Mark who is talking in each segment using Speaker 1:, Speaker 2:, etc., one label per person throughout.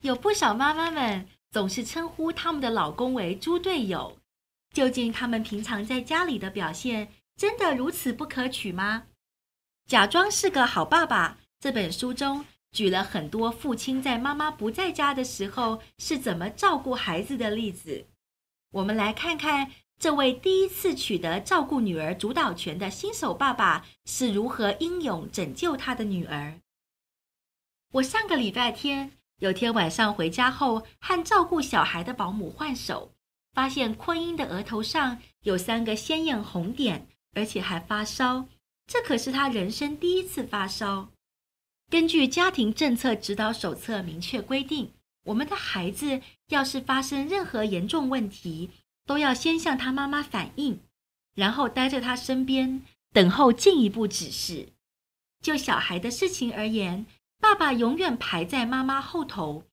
Speaker 1: 有不少妈妈们总是称呼他们的老公为“猪队友”，究竟他们平常在家里的表现真的如此不可取吗？假装是个好爸爸这本书中举了很多父亲在妈妈不在家的时候是怎么照顾孩子的例子。我们来看看这位第一次取得照顾女儿主导权的新手爸爸是如何英勇拯救他的女儿。我上个礼拜天。有天晚上回家后，和照顾小孩的保姆换手，发现昆英的额头上有三个鲜艳红点，而且还发烧。这可是他人生第一次发烧。根据家庭政策指导手册明确规定，我们的孩子要是发生任何严重问题，都要先向他妈妈反映，然后待在他身边，等候进一步指示。就小孩的事情而言，爸爸永远排在妈妈后头，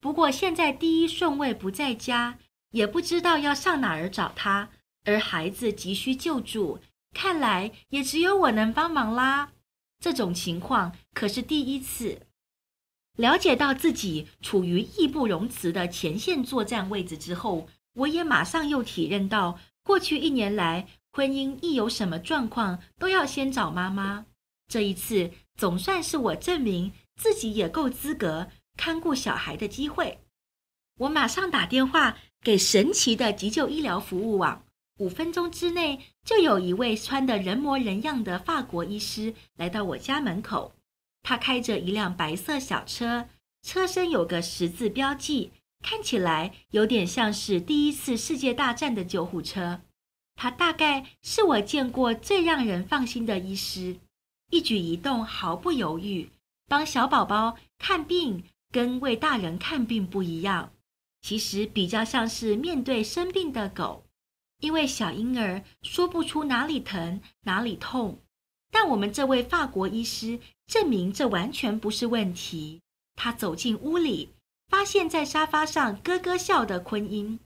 Speaker 1: 不过现在第一顺位不在家，也不知道要上哪儿找他，而孩子急需救助，看来也只有我能帮忙啦。这种情况可是第一次。了解到自己处于义不容辞的前线作战位置之后，我也马上又体认到，过去一年来，婚姻一有什么状况，都要先找妈妈。这一次总算是我证明。自己也够资格看顾小孩的机会，我马上打电话给神奇的急救医疗服务网，五分钟之内就有一位穿得人模人样的法国医师来到我家门口。他开着一辆白色小车，车身有个十字标记，看起来有点像是第一次世界大战的救护车。他大概是我见过最让人放心的医师，一举一动毫不犹豫。帮小宝宝看病跟为大人看病不一样，其实比较像是面对生病的狗，因为小婴儿说不出哪里疼哪里痛，但我们这位法国医师证明这完全不是问题。他走进屋里，发现在沙发上咯咯笑的昆英，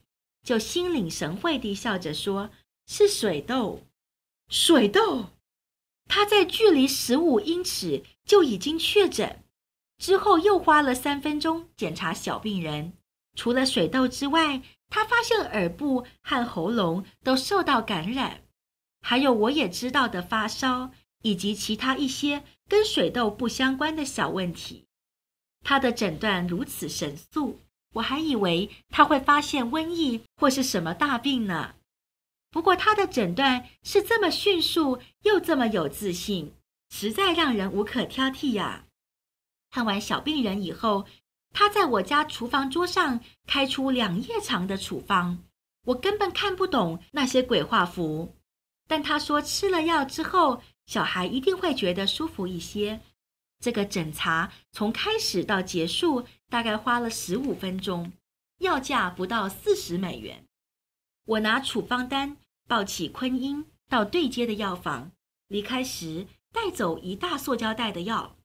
Speaker 1: 就心领神会地笑着说：“是水痘，水痘。”他在距离十五英尺就已经确诊，之后又花了三分钟检查小病人。除了水痘之外，他发现耳部和喉咙都受到感染，还有我也知道的发烧，以及其他一些跟水痘不相关的小问题。他的诊断如此神速，我还以为他会发现瘟疫或是什么大病呢。不过他的诊断是这么迅速，又这么有自信，实在让人无可挑剔呀。看完小病人以后，他在我家厨房桌上开出两页长的处方，我根本看不懂那些鬼画符。但他说吃了药之后，小孩一定会觉得舒服一些。这个诊查从开始到结束大概花了十五分钟，药价不到四十美元。我拿处方单，抱起昆英到对街的药房，离开时带走一大塑胶袋的药。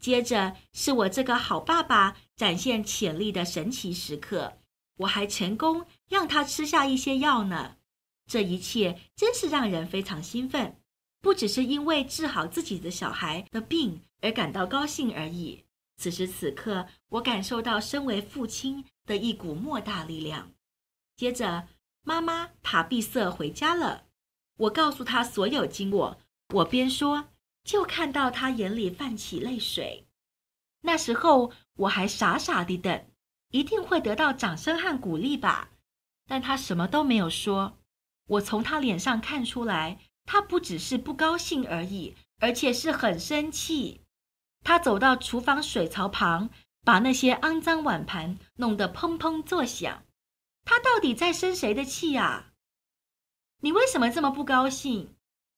Speaker 1: 接着是我这个好爸爸展现潜力的神奇时刻，我还成功让他吃下一些药呢。这一切真是让人非常兴奋，不只是因为治好自己的小孩的病而感到高兴而已。此时此刻，我感受到身为父亲的一股莫大力量。接着。妈妈塔碧瑟回家了，我告诉她所有经过。我边说，就看到她眼里泛起泪水。那时候我还傻傻地等，一定会得到掌声和鼓励吧。但他什么都没有说。我从他脸上看出来，他不只是不高兴而已，而且是很生气。他走到厨房水槽旁，把那些肮脏碗盘弄得砰砰作响。他到底在生谁的气呀？你为什么这么不高兴？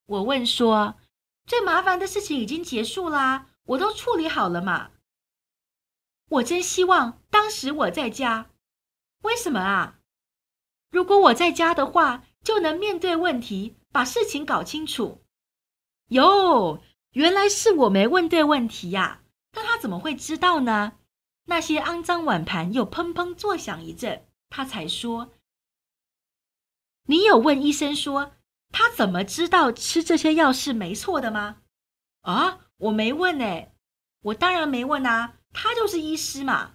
Speaker 1: 我问说，最麻烦的事情已经结束啦，我都处理好了嘛。我真希望当时我在家。为什么啊？如果我在家的话，就能面对问题，把事情搞清楚。哟，原来是我没问对问题呀。但他怎么会知道呢？那些肮脏碗盘又砰砰作响一阵。他才说：“你有问医生说他怎么知道吃这些药是没错的吗？”啊，我没问哎，我当然没问啊，他就是医师嘛。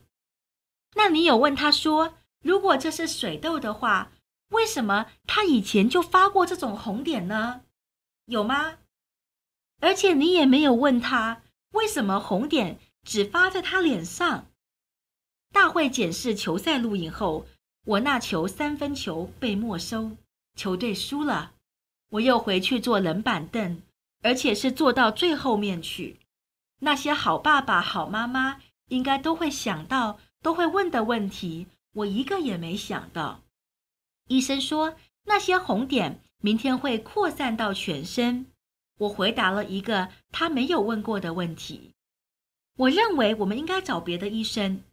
Speaker 1: 那你有问他说，如果这是水痘的话，为什么他以前就发过这种红点呢？有吗？而且你也没有问他，为什么红点只发在他脸上？大会检视球赛录影后，我那球三分球被没收，球队输了。我又回去坐冷板凳，而且是坐到最后面去。那些好爸爸、好妈妈应该都会想到、都会问的问题，我一个也没想到。医生说，那些红点明天会扩散到全身。我回答了一个他没有问过的问题。我认为我们应该找别的医生。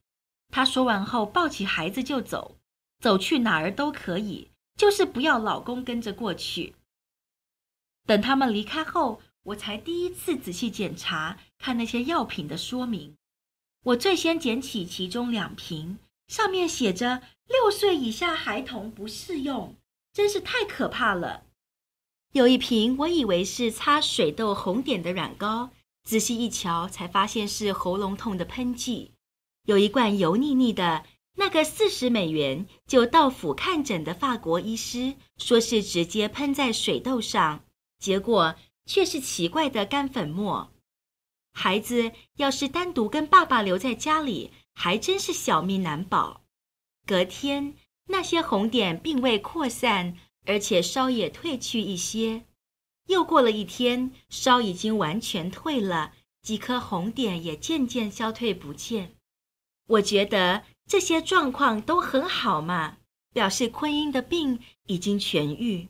Speaker 1: 他说完后，抱起孩子就走，走去哪儿都可以，就是不要老公跟着过去。等他们离开后，我才第一次仔细检查看那些药品的说明。我最先捡起其中两瓶。上面写着“六岁以下孩童不适用”，真是太可怕了。有一瓶我以为是擦水痘红点的软膏，仔细一瞧才发现是喉咙痛的喷剂。有一罐油腻腻的，那个四十美元就到府看诊的法国医师说是直接喷在水痘上，结果却是奇怪的干粉末。孩子要是单独跟爸爸留在家里。还真是小命难保。隔天，那些红点并未扩散，而且烧也退去一些。又过了一天，烧已经完全退了，几颗红点也渐渐消退不见。我觉得这些状况都很好嘛，表示坤英的病已经痊愈。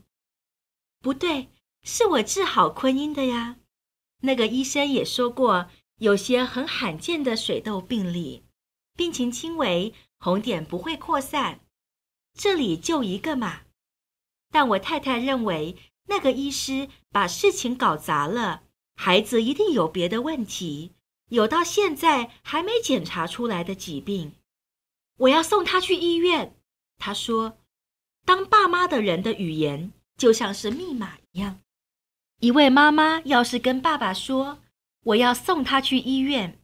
Speaker 1: 不对，是我治好坤英的呀。那个医生也说过，有些很罕见的水痘病例。病情轻微，红点不会扩散，这里就一个嘛。但我太太认为那个医师把事情搞砸了，孩子一定有别的问题，有到现在还没检查出来的疾病。我要送他去医院。他说：“当爸妈的人的语言就像是密码一样。一位妈妈要是跟爸爸说我要送他去医院，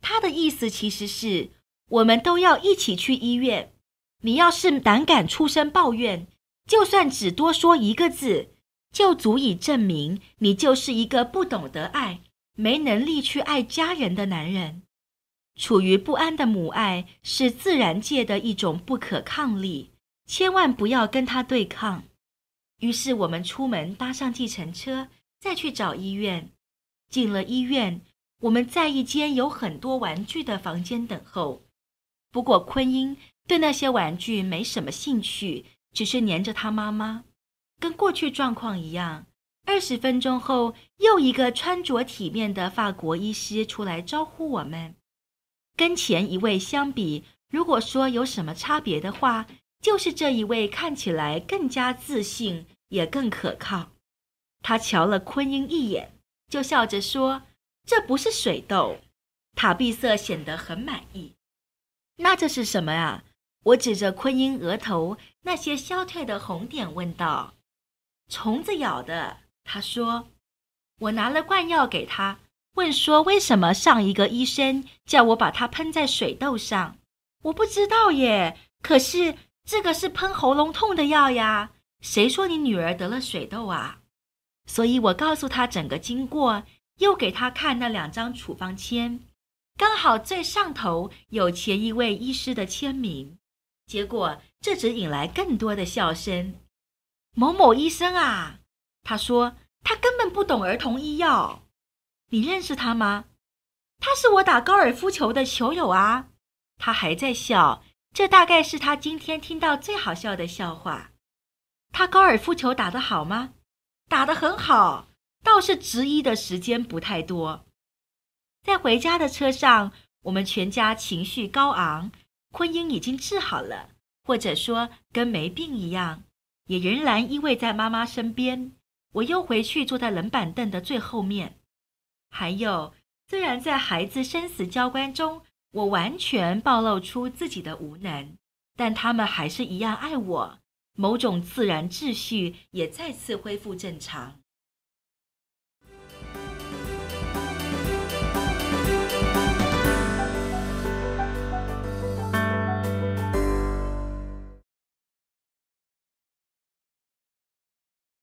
Speaker 1: 他的意思其实是。”我们都要一起去医院。你要是胆敢出声抱怨，就算只多说一个字，就足以证明你就是一个不懂得爱、没能力去爱家人的男人。处于不安的母爱是自然界的一种不可抗力，千万不要跟他对抗。于是我们出门搭上计程车，再去找医院。进了医院，我们在一间有很多玩具的房间等候。不过，昆英对那些玩具没什么兴趣，只是黏着他妈妈，跟过去状况一样。二十分钟后，又一个穿着体面的法国医师出来招呼我们。跟前一位相比，如果说有什么差别的话，就是这一位看起来更加自信，也更可靠。他瞧了昆英一眼，就笑着说：“这不是水痘。”塔碧色显得很满意。那这是什么呀？我指着昆英额头那些消退的红点问道。虫子咬的，他说。我拿了罐药给他，问说为什么上一个医生叫我把它喷在水痘上？我不知道耶。可是这个是喷喉咙痛的药呀。谁说你女儿得了水痘啊？所以我告诉他整个经过，又给他看那两张处方签。刚好最上头有前一位医师的签名，结果这只引来更多的笑声。某某医生啊，他说他根本不懂儿童医药。你认识他吗？他是我打高尔夫球的球友啊。他还在笑，这大概是他今天听到最好笑的笑话。他高尔夫球打得好吗？打得很好，倒是执医的时间不太多。在回家的车上，我们全家情绪高昂。昆英已经治好了，或者说跟没病一样，也仍然依偎在妈妈身边。我又回去坐在冷板凳的最后面。还有，虽然在孩子生死交关中，我完全暴露出自己的无能，但他们还是一样爱我。某种自然秩序也再次恢复正常。